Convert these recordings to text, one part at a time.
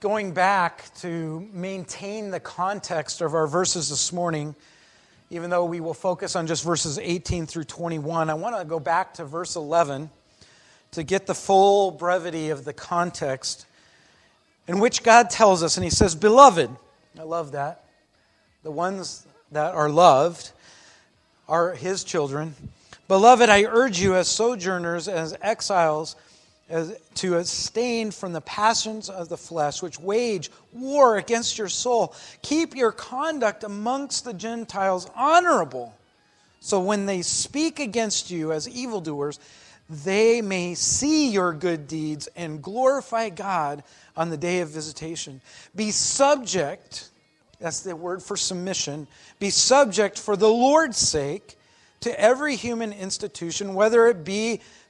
going back to maintain the context of our verses this morning, even though we will focus on just verses 18 through 21, I want to go back to verse 11 to get the full brevity of the context in which God tells us, and He says, Beloved, I love that. The ones that are loved are His children. Beloved, I urge you as sojourners, as exiles, to abstain from the passions of the flesh, which wage war against your soul. Keep your conduct amongst the Gentiles honorable, so when they speak against you as evildoers, they may see your good deeds and glorify God on the day of visitation. Be subject, that's the word for submission, be subject for the Lord's sake to every human institution, whether it be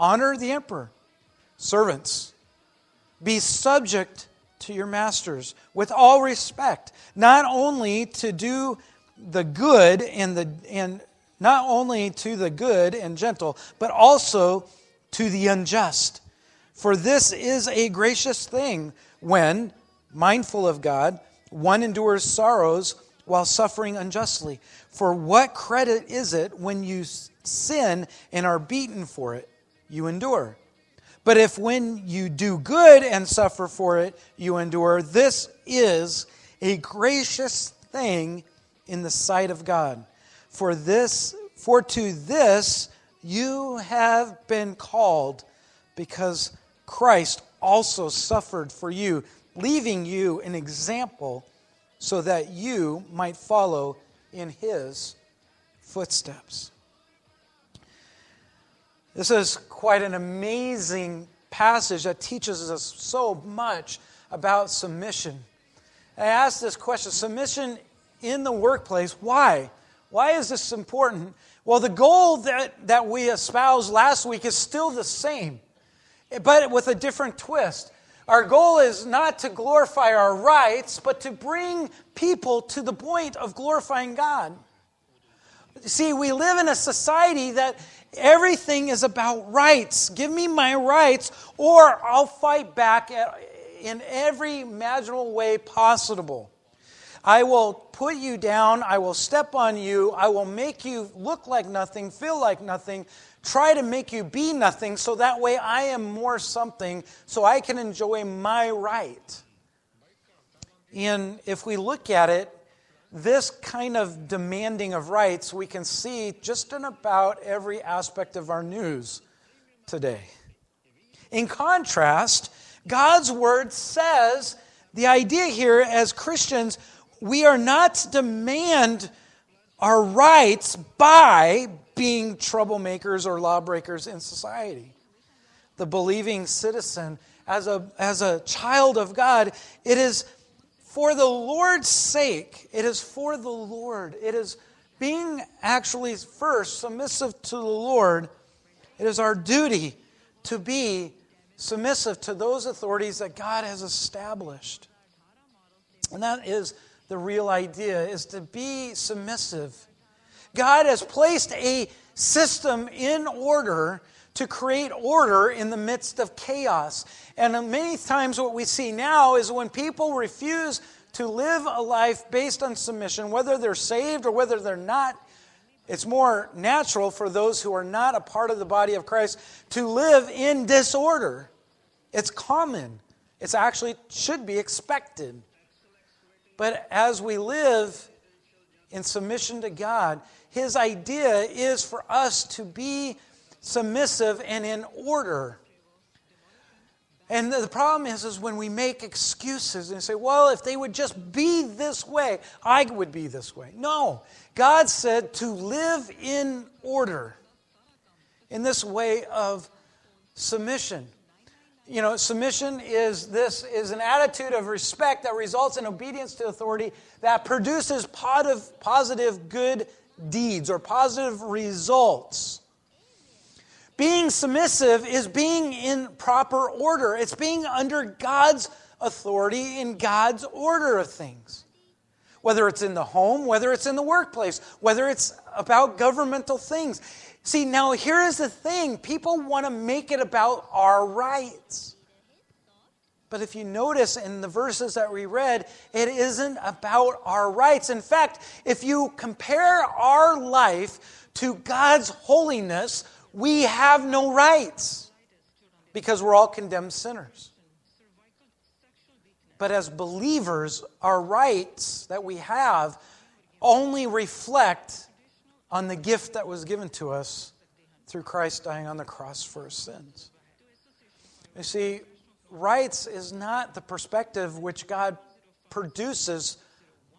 honor the emperor. Servants, be subject to your masters with all respect, not only to do the good and the and not only to the good and gentle, but also to the unjust. For this is a gracious thing when, mindful of God, one endures sorrows while suffering unjustly. For what credit is it when you sin and are beaten for it? You endure. But if when you do good and suffer for it, you endure, this is a gracious thing in the sight of God. For this, for to this you have been called, because Christ also suffered for you, leaving you an example so that you might follow in his footsteps. This is quite an amazing passage that teaches us so much about submission. I asked this question submission in the workplace, why? Why is this important? Well, the goal that, that we espoused last week is still the same, but with a different twist. Our goal is not to glorify our rights, but to bring people to the point of glorifying God. See, we live in a society that everything is about rights. Give me my rights, or I'll fight back in every imaginable way possible. I will put you down. I will step on you. I will make you look like nothing, feel like nothing, try to make you be nothing so that way I am more something so I can enjoy my right. And if we look at it, this kind of demanding of rights we can see just in about every aspect of our news today. In contrast, God's word says the idea here as Christians, we are not to demand our rights by being troublemakers or lawbreakers in society. The believing citizen, as a, as a child of God, it is for the Lord's sake, it is for the Lord. It is being actually first submissive to the Lord. It is our duty to be submissive to those authorities that God has established. And that is the real idea is to be submissive. God has placed a system in order to create order in the midst of chaos. And many times, what we see now is when people refuse to live a life based on submission, whether they're saved or whether they're not, it's more natural for those who are not a part of the body of Christ to live in disorder. It's common. It's actually should be expected. But as we live in submission to God, his idea is for us to be submissive and in order. And the problem is, is when we make excuses and say, well, if they would just be this way, I would be this way. No. God said to live in order, in this way of submission. you know, submission is this is an attitude of respect that results in obedience to authority that produces positive, positive good deeds or positive results. Being submissive is being in proper order. It's being under God's authority in God's order of things. Whether it's in the home, whether it's in the workplace, whether it's about governmental things. See, now here is the thing people want to make it about our rights. But if you notice in the verses that we read, it isn't about our rights. In fact, if you compare our life to God's holiness, we have no rights because we're all condemned sinners. But as believers, our rights that we have only reflect on the gift that was given to us through Christ dying on the cross for our sins. You see, rights is not the perspective which God produces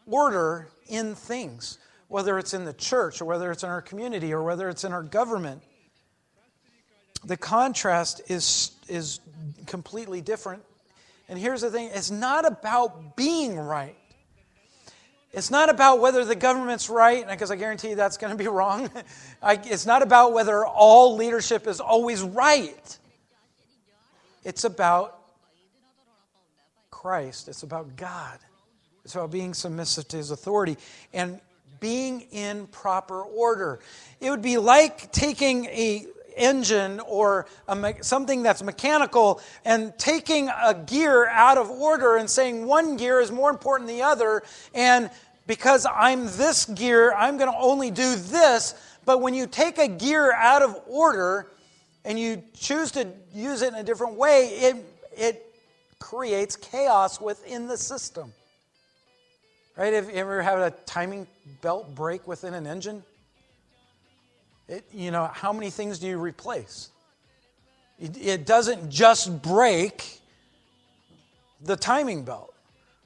order in things, whether it's in the church or whether it's in our community or whether it's in our government. The contrast is, is completely different. And here's the thing it's not about being right. It's not about whether the government's right, because I guarantee you that's going to be wrong. it's not about whether all leadership is always right. It's about Christ, it's about God. It's about being submissive to his authority and being in proper order. It would be like taking a engine or a, something that's mechanical and taking a gear out of order and saying one gear is more important than the other and because I'm this gear I'm going to only do this but when you take a gear out of order and you choose to use it in a different way it it creates chaos within the system. Right? Have you ever had a timing belt break within an engine? It, you know, how many things do you replace? It, it doesn't just break the timing belt.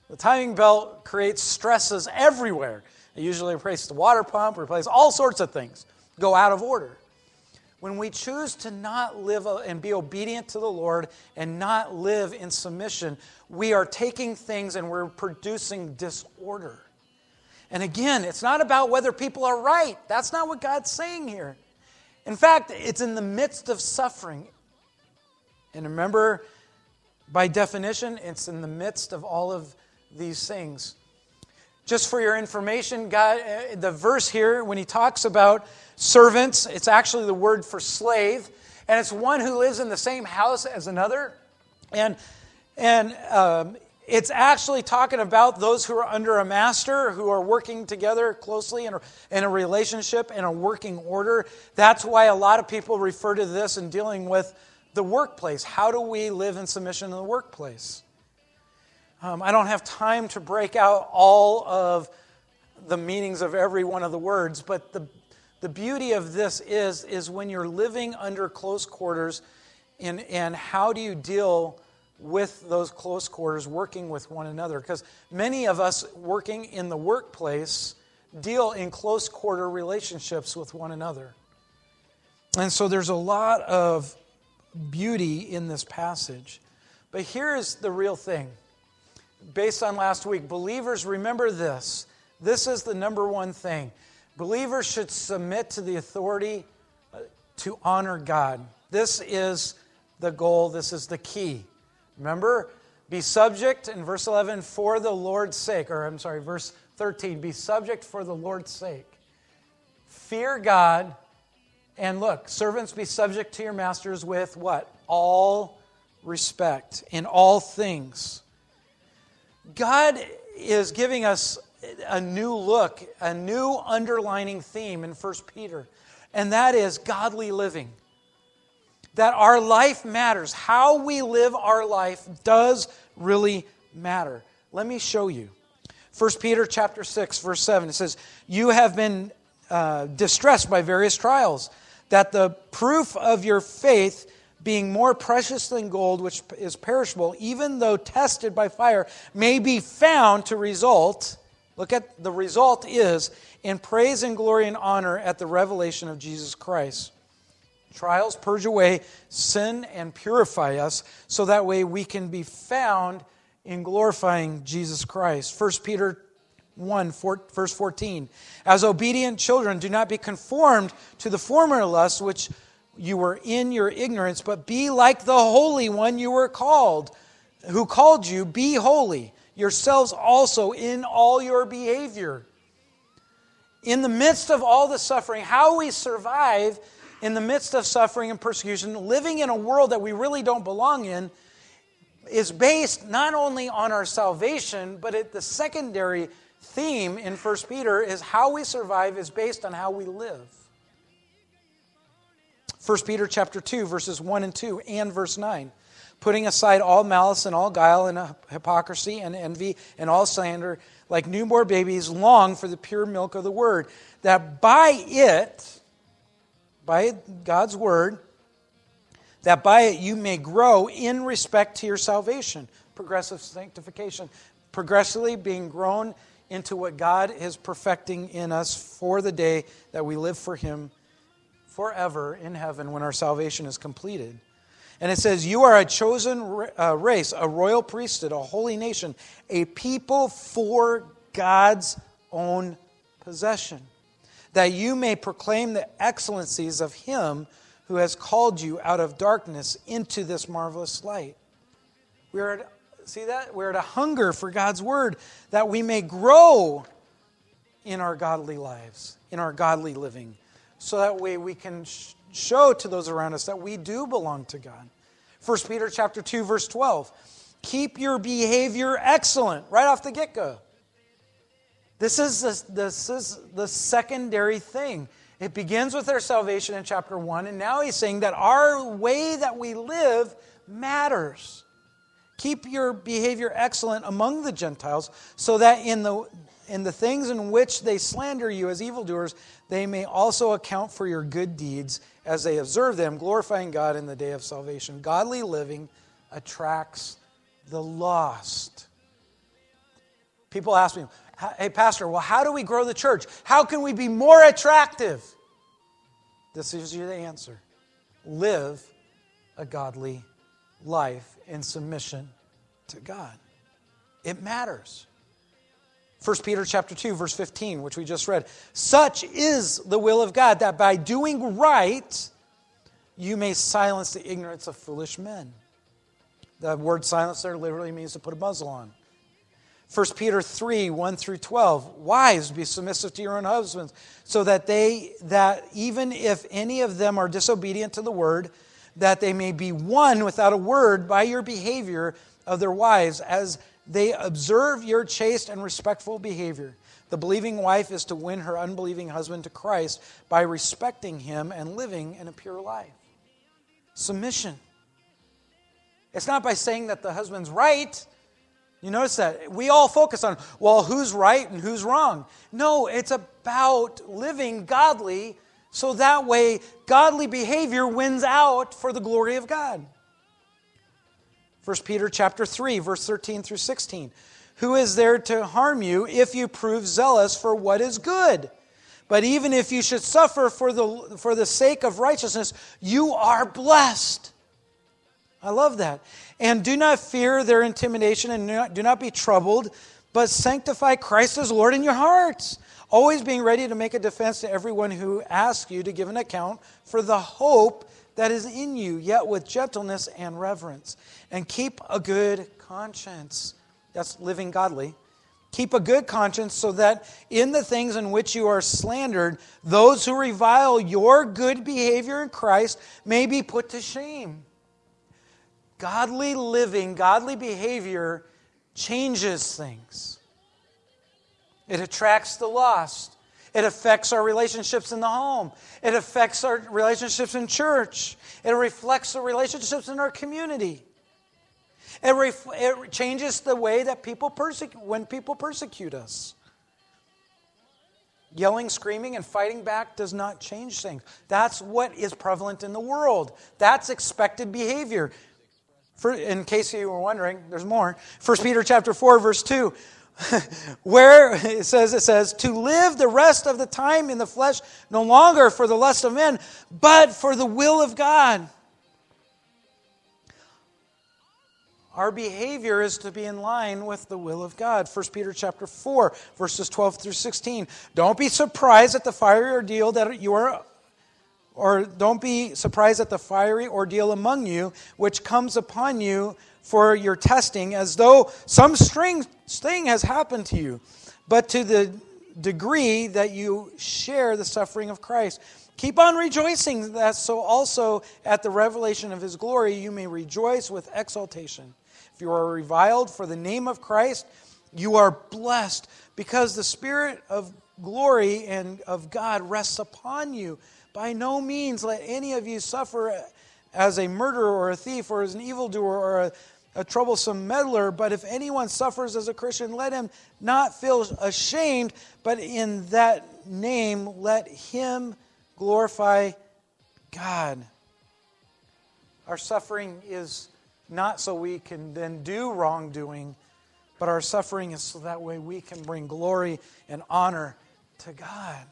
The timing belt creates stresses everywhere. It usually replaces the water pump, replaces all sorts of things, go out of order when we choose to not live uh, and be obedient to the Lord and not live in submission, we are taking things and we're producing disorder. And again, it's not about whether people are right. That's not what God's saying here. In fact, it's in the midst of suffering. And remember, by definition, it's in the midst of all of these things. Just for your information, God, uh, the verse here, when he talks about servants, it's actually the word for slave, and it's one who lives in the same house as another. And, and um, it's actually talking about those who are under a master, who are working together closely in a, in a relationship, in a working order. That's why a lot of people refer to this in dealing with the workplace. How do we live in submission in the workplace? Um, I don't have time to break out all of the meanings of every one of the words, but the, the beauty of this is, is when you're living under close quarters, and, and how do you deal with those close quarters, working with one another? Because many of us working in the workplace deal in close quarter relationships with one another. And so there's a lot of beauty in this passage. But here is the real thing based on last week, believers remember this. This is the number one thing. Believers should submit to the authority uh, to honor God. This is the goal, this is the key. Remember, be subject in verse 11 for the Lord's sake, or I'm sorry, verse 13, be subject for the Lord's sake. Fear God, and look, servants be subject to your masters with what? All respect in all things. God is giving us a new look, a new underlining theme in 1 Peter, and that is godly living. That our life matters. How we live our life does really matter. Let me show you. 1 Peter chapter 6 verse 7 it says, "You have been uh, distressed by various trials, that the proof of your faith being more precious than gold, which is perishable, even though tested by fire, may be found to result. Look at the result is in praise and glory and honor at the revelation of Jesus Christ. Trials purge away sin and purify us so that way we can be found in glorifying Jesus Christ. 1 Peter 1, four, verse 14. As obedient children, do not be conformed to the former lusts which you were in your ignorance, but be like the Holy One you were called, who called you, be holy yourselves also in all your behavior. In the midst of all the suffering, how we survive in the midst of suffering and persecution, living in a world that we really don't belong in, is based not only on our salvation, but it, the secondary theme in 1 Peter is how we survive is based on how we live. 1 Peter chapter 2 verses 1 and 2 and verse 9 putting aside all malice and all guile and uh, hypocrisy and envy and all slander like newborn babies long for the pure milk of the word that by it by God's word that by it you may grow in respect to your salvation progressive sanctification progressively being grown into what God is perfecting in us for the day that we live for Him forever in heaven when our salvation is completed. And it says, You are a chosen uh, race, a royal priesthood, a holy nation, a people for God's own possession, that you may proclaim the excellencies of Him who has called you out of darkness into this marvelous light. We are See that? We're to hunger for God's word that we may grow in our godly lives, in our godly living, so that way we can show to those around us that we do belong to God. 1 Peter chapter 2 verse 12. Keep your behavior excellent right off the get-go. This is the, this is the secondary thing. It begins with our salvation in chapter 1 and now he's saying that our way that we live matters. Keep your behavior excellent among the Gentiles, so that in the, in the things in which they slander you as evildoers, they may also account for your good deeds as they observe them, glorifying God in the day of salvation. Godly living attracts the lost. People ask me, hey, Pastor, well, how do we grow the church? How can we be more attractive? This is the answer live a godly life in submission to God. It matters. 1 Peter chapter 2 verse 15 which we just read such is the will of God that by doing right you may silence the ignorance of foolish men. The word silence there literally means to put a muzzle on. 1 Peter 3, 1 through 12. Wives, be submissive to your own husbands, so that they that even if any of them are disobedient to the word, that they may be won without a word by your behavior of their wives, as they observe your chaste and respectful behavior. The believing wife is to win her unbelieving husband to Christ by respecting him and living in a pure life. Submission. It's not by saying that the husband's right. You notice that? We all focus on, well, who's right and who's wrong. No, it's about living godly so that way godly behavior wins out for the glory of God. 1 Peter chapter 3 verse 13 through 16. Who is there to harm you if you prove zealous for what is good? But even if you should suffer for the, for the sake of righteousness, you are blessed. I love that. And do not fear their intimidation and do not be troubled, but sanctify Christ as Lord in your hearts always being ready to make a defense to everyone who asks you to give an account for the hope that is in you, yet with gentleness and reverence. And keep a good conscience. That's living godly. Keep a good conscience so that in the things in which you are slandered, those who revile your good behavior in Christ may be put to shame. Godly living, godly behavior changes things. It attracts the lost. It affects our relationships in the home. It affects our relationships in church. It reflects the relationships in our community. It, ref- it changes the way that people persecute when people persecute us. Yelling, screaming, and fighting back does not change things. That's what is prevalent in the world. That's expected behavior. For, in case you were wondering, there's more. 1 Peter chapter 4, verse 2. where it says it says to live the rest of the time in the flesh no longer for the lust of men but for the will of god our behavior is to be in line with the will of god 1 peter chapter 4 verses 12 through 16 don't be surprised at the fiery ordeal that you are or don't be surprised at the fiery ordeal among you which comes upon you for your testing as though some strange thing has happened to you, but to the degree that you share the suffering of Christ. Keep on rejoicing, that so also at the revelation of his glory you may rejoice with exultation. If you are reviled for the name of Christ, you are blessed because the Spirit of glory and of God rests upon you. By no means let any of you suffer as a murderer or a thief or as an evildoer or a a troublesome meddler, but if anyone suffers as a Christian, let him not feel ashamed, but in that name let him glorify God. Our suffering is not so we can then do wrongdoing, but our suffering is so that way we can bring glory and honor to God.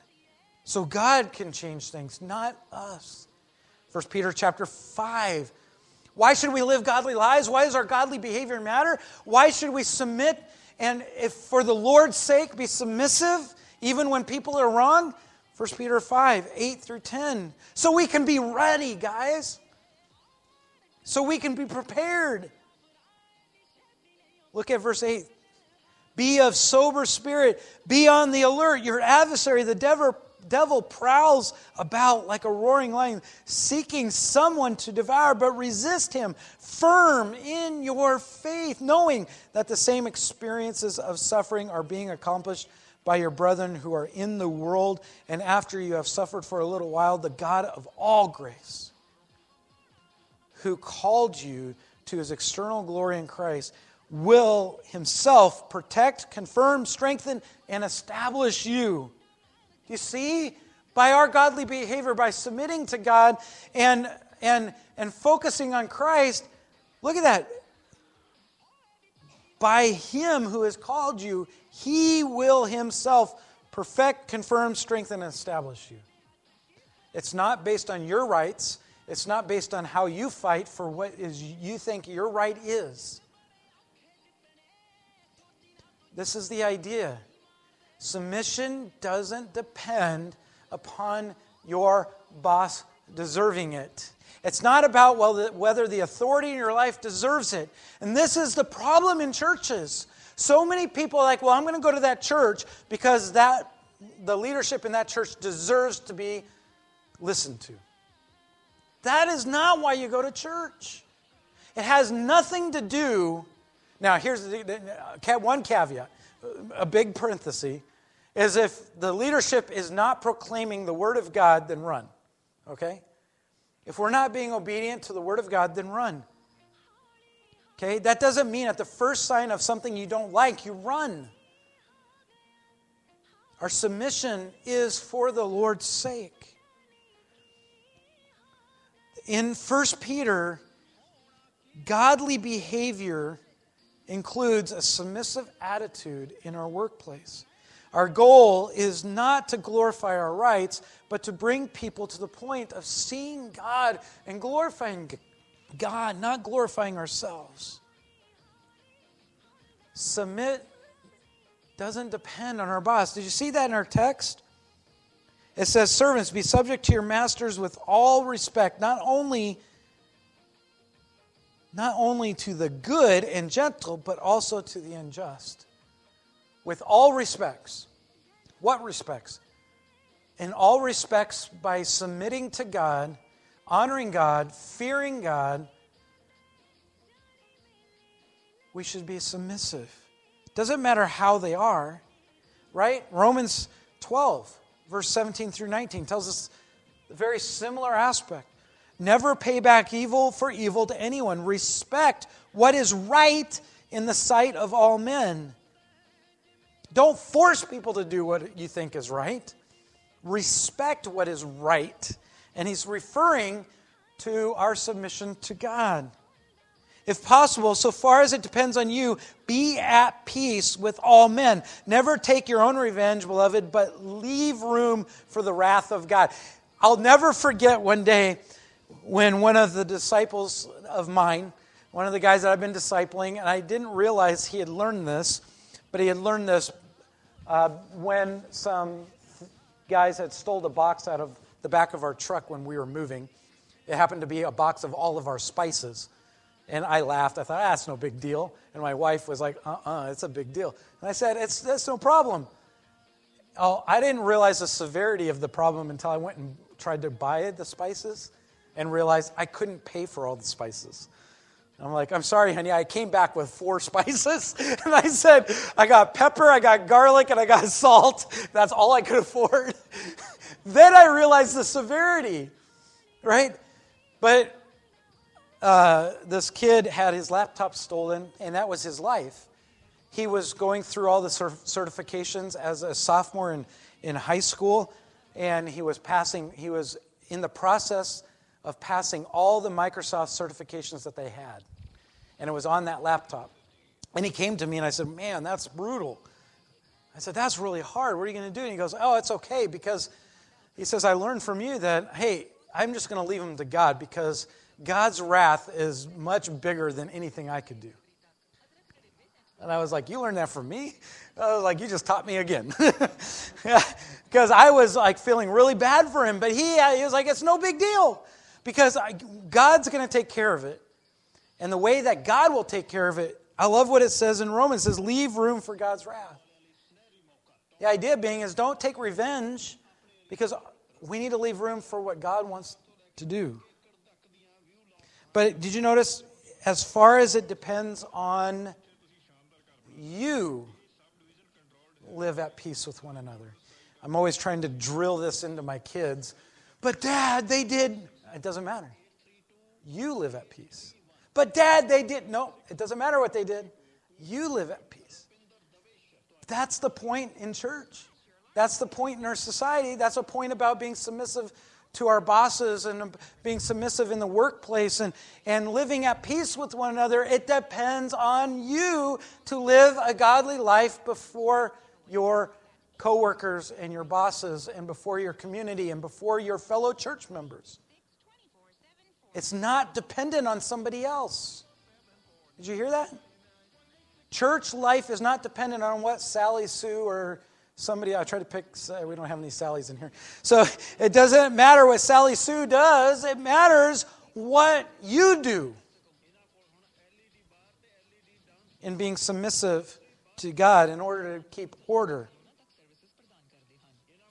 So God can change things, not us. 1 Peter chapter 5 why should we live godly lives? Why does our godly behavior matter? Why should we submit and, if for the Lord's sake, be submissive even when people are wrong? 1 Peter 5 8 through 10. So we can be ready, guys. So we can be prepared. Look at verse 8. Be of sober spirit. Be on the alert. Your adversary, the devil, devil prowls about like a roaring lion, seeking someone to devour, but resist him firm in your faith, knowing that the same experiences of suffering are being accomplished by your brethren who are in the world. And after you have suffered for a little while, the God of all grace, who called you to his external glory in Christ, will himself protect, confirm, strengthen, and establish you. You see, by our godly behavior, by submitting to God and, and, and focusing on Christ, look at that. By Him who has called you, He will Himself perfect, confirm, strengthen, and establish you. It's not based on your rights. It's not based on how you fight for what is you think your right is. This is the idea. Submission doesn't depend upon your boss deserving it. It's not about whether the authority in your life deserves it. And this is the problem in churches. So many people are like, well, I'm going to go to that church because that the leadership in that church deserves to be listened to. That is not why you go to church. It has nothing to do. Now, here's the, uh, one caveat, a big parenthesis is if the leadership is not proclaiming the Word of God, then run. Okay? If we're not being obedient to the Word of God, then run. Okay? That doesn't mean at the first sign of something you don't like, you run. Our submission is for the Lord's sake. In 1 Peter, godly behavior includes a submissive attitude in our workplace. Our goal is not to glorify our rights, but to bring people to the point of seeing God and glorifying God, not glorifying ourselves. Submit doesn't depend on our boss. Did you see that in our text? It says, Servants, be subject to your masters with all respect, not only not only to the good and gentle, but also to the unjust with all respects. What respects? In all respects, by submitting to God, honoring God, fearing God, we should be submissive. Doesn't matter how they are, right? Romans 12, verse 17 through 19, tells us a very similar aspect. Never pay back evil for evil to anyone. Respect what is right in the sight of all men. Don't force people to do what you think is right. Respect what is right. And he's referring to our submission to God. If possible, so far as it depends on you, be at peace with all men. Never take your own revenge, beloved, but leave room for the wrath of God. I'll never forget one day when one of the disciples of mine, one of the guys that I've been discipling, and I didn't realize he had learned this, but he had learned this uh, when some guys had stole the box out of the back of our truck when we were moving. It happened to be a box of all of our spices. And I laughed. I thought, ah, that's no big deal. And my wife was like, uh uh-uh, uh, it's a big deal. And I said, it's, that's no problem. Oh, I didn't realize the severity of the problem until I went and tried to buy the spices and realized I couldn't pay for all the spices. I'm like, I'm sorry, honey. I came back with four spices. And I said, I got pepper, I got garlic, and I got salt. That's all I could afford. then I realized the severity, right? But uh, this kid had his laptop stolen, and that was his life. He was going through all the certifications as a sophomore in, in high school, and he was passing, he was in the process of passing all the Microsoft certifications that they had. And it was on that laptop. And he came to me and I said, Man, that's brutal. I said, That's really hard. What are you going to do? And he goes, Oh, it's okay because he says, I learned from you that, hey, I'm just going to leave him to God because God's wrath is much bigger than anything I could do. And I was like, You learned that from me? I was like, You just taught me again. Because I was like feeling really bad for him. But he, uh, he was like, It's no big deal because I, God's going to take care of it. And the way that God will take care of it, I love what it says in Romans. Says, leave room for God's wrath. The idea being is don't take revenge because we need to leave room for what God wants to do. But did you notice, as far as it depends on you, live at peace with one another. I'm always trying to drill this into my kids. But, Dad, they did. It doesn't matter. You live at peace. But, Dad, they did. No, it doesn't matter what they did. You live at peace. That's the point in church. That's the point in our society. That's a point about being submissive to our bosses and being submissive in the workplace and, and living at peace with one another. It depends on you to live a godly life before your coworkers and your bosses and before your community and before your fellow church members. It's not dependent on somebody else. Did you hear that? Church life is not dependent on what Sally Sue or somebody, I try to pick, we don't have any Sallys in here. So it doesn't matter what Sally Sue does, it matters what you do in being submissive to God in order to keep order.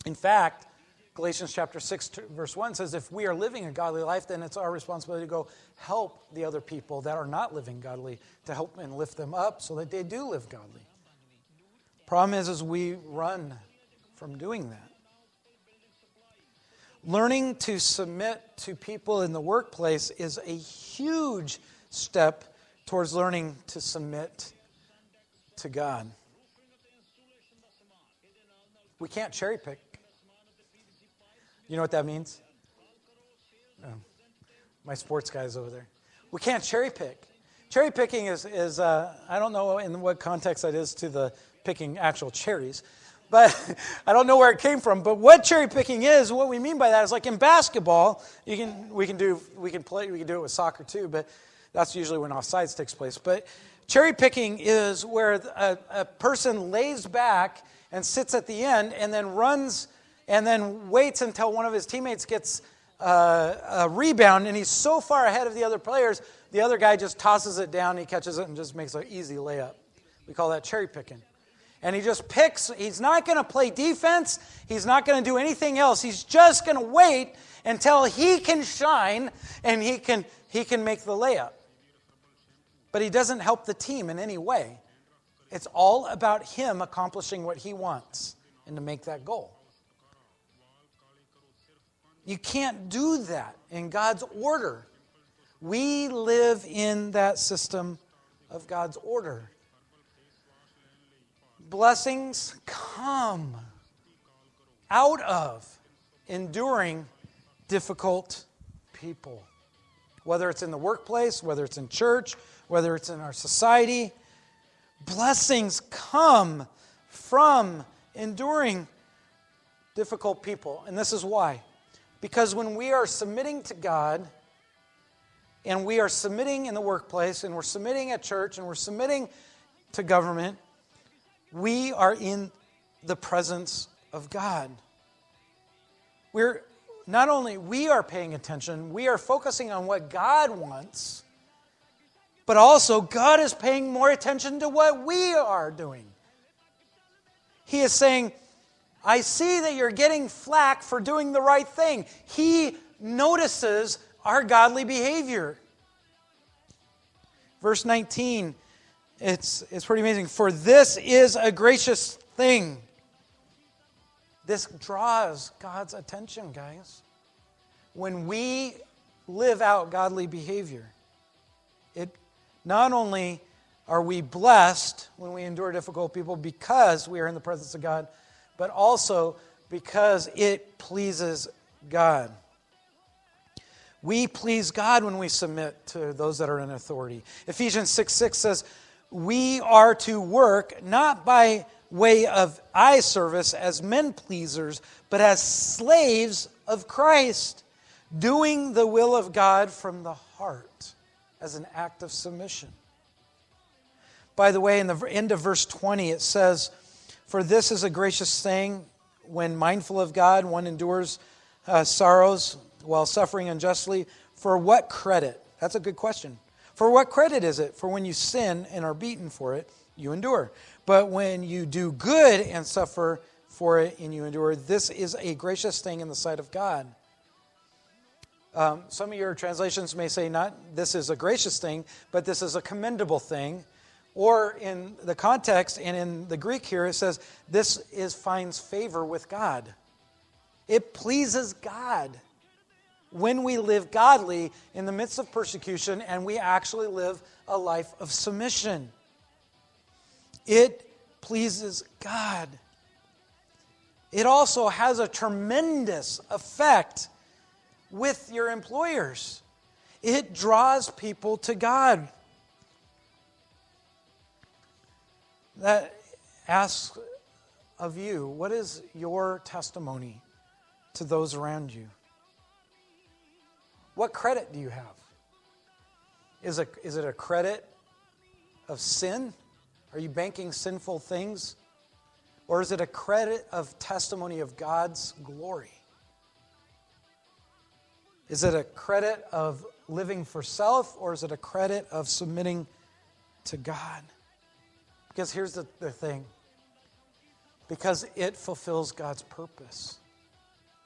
In fact, Galatians chapter 6, verse 1 says, If we are living a godly life, then it's our responsibility to go help the other people that are not living godly, to help and lift them up so that they do live godly. Problem is, is we run from doing that. Learning to submit to people in the workplace is a huge step towards learning to submit to God. We can't cherry pick you know what that means? Oh, my sports guys over there. We can't cherry pick. Cherry picking is, is uh, I don't know in what context that is to the picking actual cherries, but I don't know where it came from. But what cherry picking is, what we mean by that is like in basketball, you can, we can do, we can play, we can do it with soccer too, but that's usually when offsides takes place. But cherry picking is where a, a person lays back and sits at the end and then runs and then waits until one of his teammates gets uh, a rebound, and he's so far ahead of the other players, the other guy just tosses it down, he catches it, and just makes an easy layup. We call that cherry picking. And he just picks, he's not going to play defense, he's not going to do anything else. He's just going to wait until he can shine and he can, he can make the layup. But he doesn't help the team in any way. It's all about him accomplishing what he wants and to make that goal. You can't do that in God's order. We live in that system of God's order. Blessings come out of enduring difficult people. Whether it's in the workplace, whether it's in church, whether it's in our society. Blessings come from enduring difficult people. And this is why. Because when we are submitting to God, and we are submitting in the workplace, and we're submitting at church, and we're submitting to government, we are in the presence of God. We're not only we are paying attention, we are focusing on what God wants, but also God is paying more attention to what we are doing. He is saying, I see that you're getting flack for doing the right thing. He notices our godly behavior. Verse 19, it's, it's pretty amazing. For this is a gracious thing. This draws God's attention, guys. When we live out godly behavior, it not only are we blessed when we endure difficult people because we are in the presence of God, but also because it pleases God. We please God when we submit to those that are in authority. Ephesians 6 6 says, We are to work not by way of eye service as men pleasers, but as slaves of Christ, doing the will of God from the heart as an act of submission. By the way, in the end of verse 20, it says, For this is a gracious thing when mindful of God, one endures uh, sorrows while suffering unjustly. For what credit? That's a good question. For what credit is it? For when you sin and are beaten for it, you endure. But when you do good and suffer for it and you endure, this is a gracious thing in the sight of God. Um, some of your translations may say, not this is a gracious thing, but this is a commendable thing. Or in the context and in the Greek here, it says, this is finds favor with God. It pleases God when we live godly in the midst of persecution and we actually live a life of submission. It pleases God. It also has a tremendous effect with your employers. It draws people to God. That asks of you, what is your testimony to those around you? What credit do you have? Is, a, is it a credit of sin? Are you banking sinful things? Or is it a credit of testimony of God's glory? Is it a credit of living for self, or is it a credit of submitting to God? Because here's the, the thing because it fulfills God's purpose.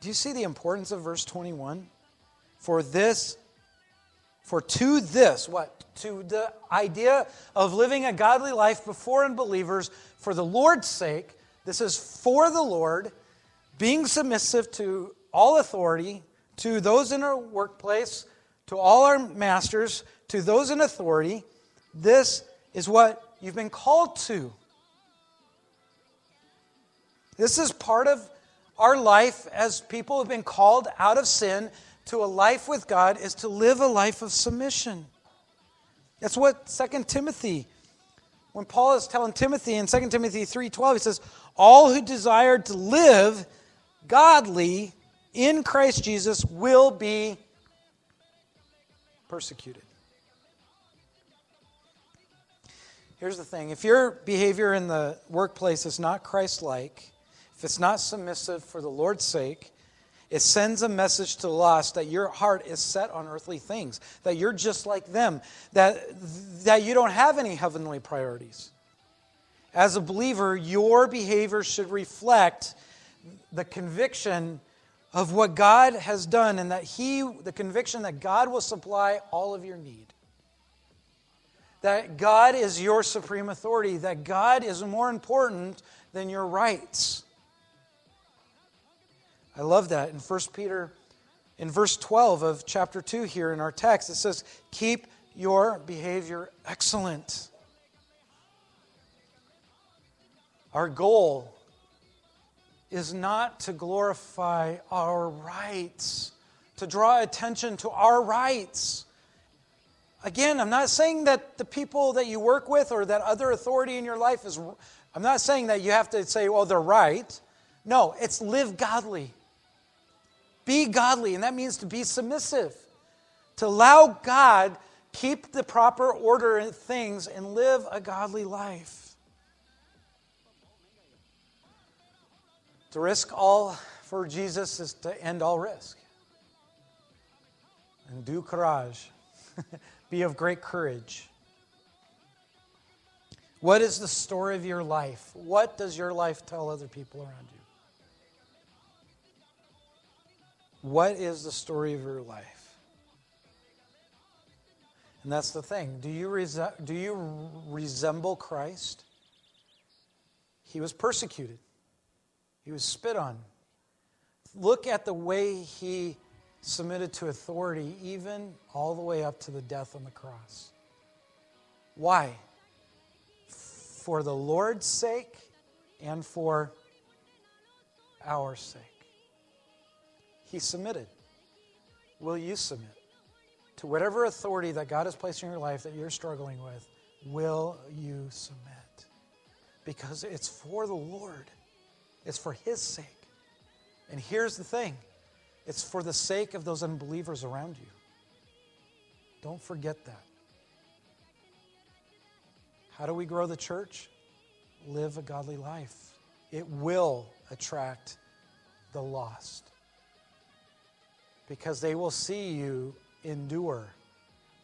Do you see the importance of verse 21? For this for to this, what? To the idea of living a godly life before unbelievers for the Lord's sake. This is for the Lord, being submissive to all authority, to those in our workplace, to all our masters, to those in authority. This is what you've been called to. This is part of our life as people have been called out of sin to a life with God is to live a life of submission. That's what 2 Timothy, when Paul is telling Timothy in 2 Timothy 3:12, he says, All who desire to live godly in Christ Jesus will be persecuted. Here's the thing if your behavior in the workplace is not Christ like, if it's not submissive for the Lord's sake, it sends a message to the lost that your heart is set on earthly things, that you're just like them, that, that you don't have any heavenly priorities. As a believer, your behavior should reflect the conviction of what God has done and that He, the conviction that God will supply all of your need. That God is your supreme authority, that God is more important than your rights. I love that. In 1 Peter, in verse 12 of chapter 2 here in our text, it says, Keep your behavior excellent. Our goal is not to glorify our rights, to draw attention to our rights. Again, I'm not saying that the people that you work with or that other authority in your life is, I'm not saying that you have to say, well, they're right. No, it's live godly. Be godly, and that means to be submissive, to allow God keep the proper order in things and live a godly life. To risk all for Jesus is to end all risk. And do courage. Be of great courage. What is the story of your life? What does your life tell other people around you? What is the story of your life? And that's the thing. Do you, rese- do you resemble Christ? He was persecuted, he was spit on. Look at the way he submitted to authority, even all the way up to the death on the cross. Why? For the Lord's sake and for our sake. He submitted. Will you submit to whatever authority that God has placed in your life that you're struggling with? Will you submit? Because it's for the Lord, it's for His sake. And here's the thing it's for the sake of those unbelievers around you. Don't forget that. How do we grow the church? Live a godly life. It will attract the lost because they will see you endure.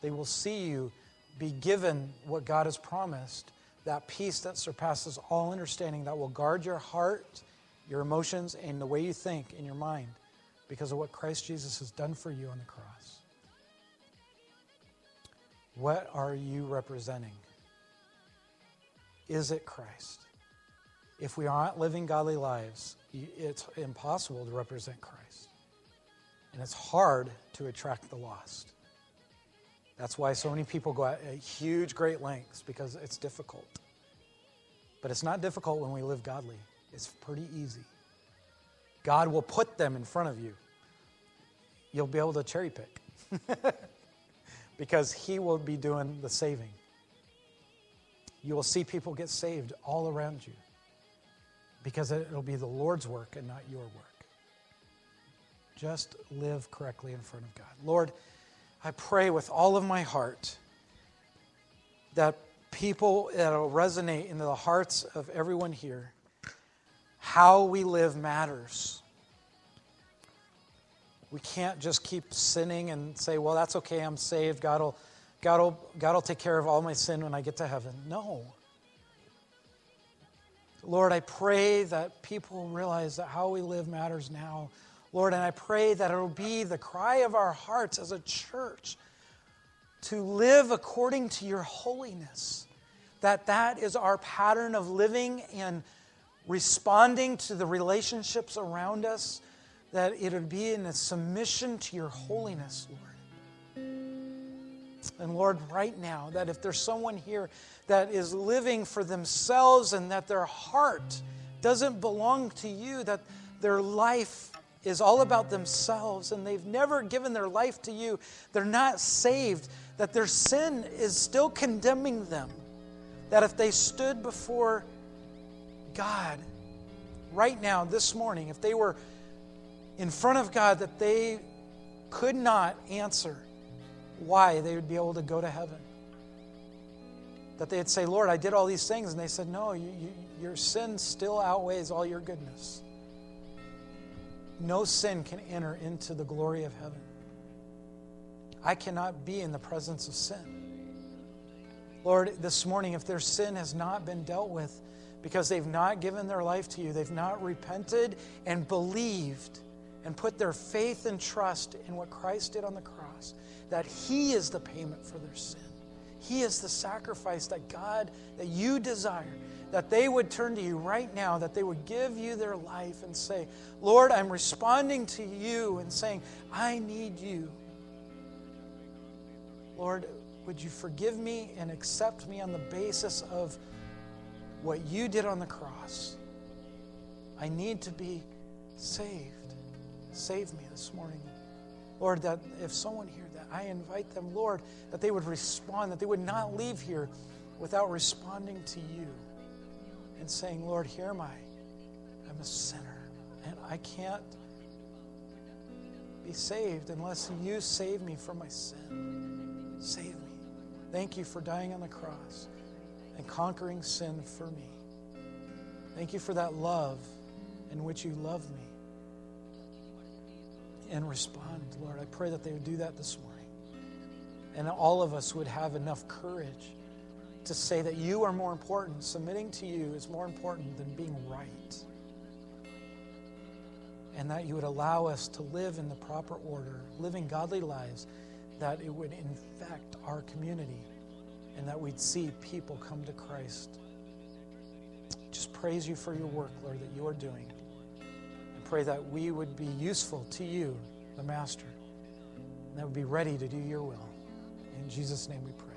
They will see you be given what God has promised that peace that surpasses all understanding that will guard your heart, your emotions, and the way you think in your mind because of what Christ Jesus has done for you on the cross. What are you representing? Is it Christ? If we aren't living godly lives, it's impossible to represent Christ. And it's hard to attract the lost. That's why so many people go at huge, great lengths because it's difficult. But it's not difficult when we live godly, it's pretty easy. God will put them in front of you you'll be able to cherry pick because He will be doing the saving. You will see people get saved all around you because it'll be the Lord's work and not your work. Just live correctly in front of God. Lord, I pray with all of my heart that people, that'll resonate into the hearts of everyone here. How we live matters. We can't just keep sinning and say, well, that's okay, I'm saved. God will, God will, God will take care of all my sin when I get to heaven. No. Lord, I pray that people realize that how we live matters now. Lord, and I pray that it'll be the cry of our hearts as a church to live according to your holiness. That that is our pattern of living and responding to the relationships around us that it would be in a submission to your holiness, Lord. And Lord, right now, that if there's someone here that is living for themselves and that their heart doesn't belong to you, that their life is all about themselves and they've never given their life to you, they're not saved, that their sin is still condemning them, that if they stood before God right now, this morning, if they were in front of God that they could not answer why they would be able to go to heaven. That they'd say, Lord, I did all these things. And they said, No, you, you, your sin still outweighs all your goodness. No sin can enter into the glory of heaven. I cannot be in the presence of sin. Lord, this morning, if their sin has not been dealt with because they've not given their life to you, they've not repented and believed and put their faith and trust in what Christ did on the cross, that He is the payment for their sin. He is the sacrifice that God, that you desire, that they would turn to you right now, that they would give you their life and say, Lord, I'm responding to you and saying, I need you. Lord, would you forgive me and accept me on the basis of what you did on the cross? I need to be saved. Save me this morning. Lord, that if someone here that I invite them, Lord, that they would respond, that they would not leave here without responding to you and saying, Lord, here am I. I'm a sinner, and I can't be saved unless you save me from my sin. Save me. Thank you for dying on the cross and conquering sin for me. Thank you for that love in which you love me. And respond, Lord. I pray that they would do that this morning. And all of us would have enough courage to say that you are more important. Submitting to you is more important than being right. And that you would allow us to live in the proper order, living godly lives, that it would infect our community and that we'd see people come to Christ. Just praise you for your work, Lord, that you are doing. Pray that we would be useful to you, the Master, and that would be ready to do your will. In Jesus' name we pray.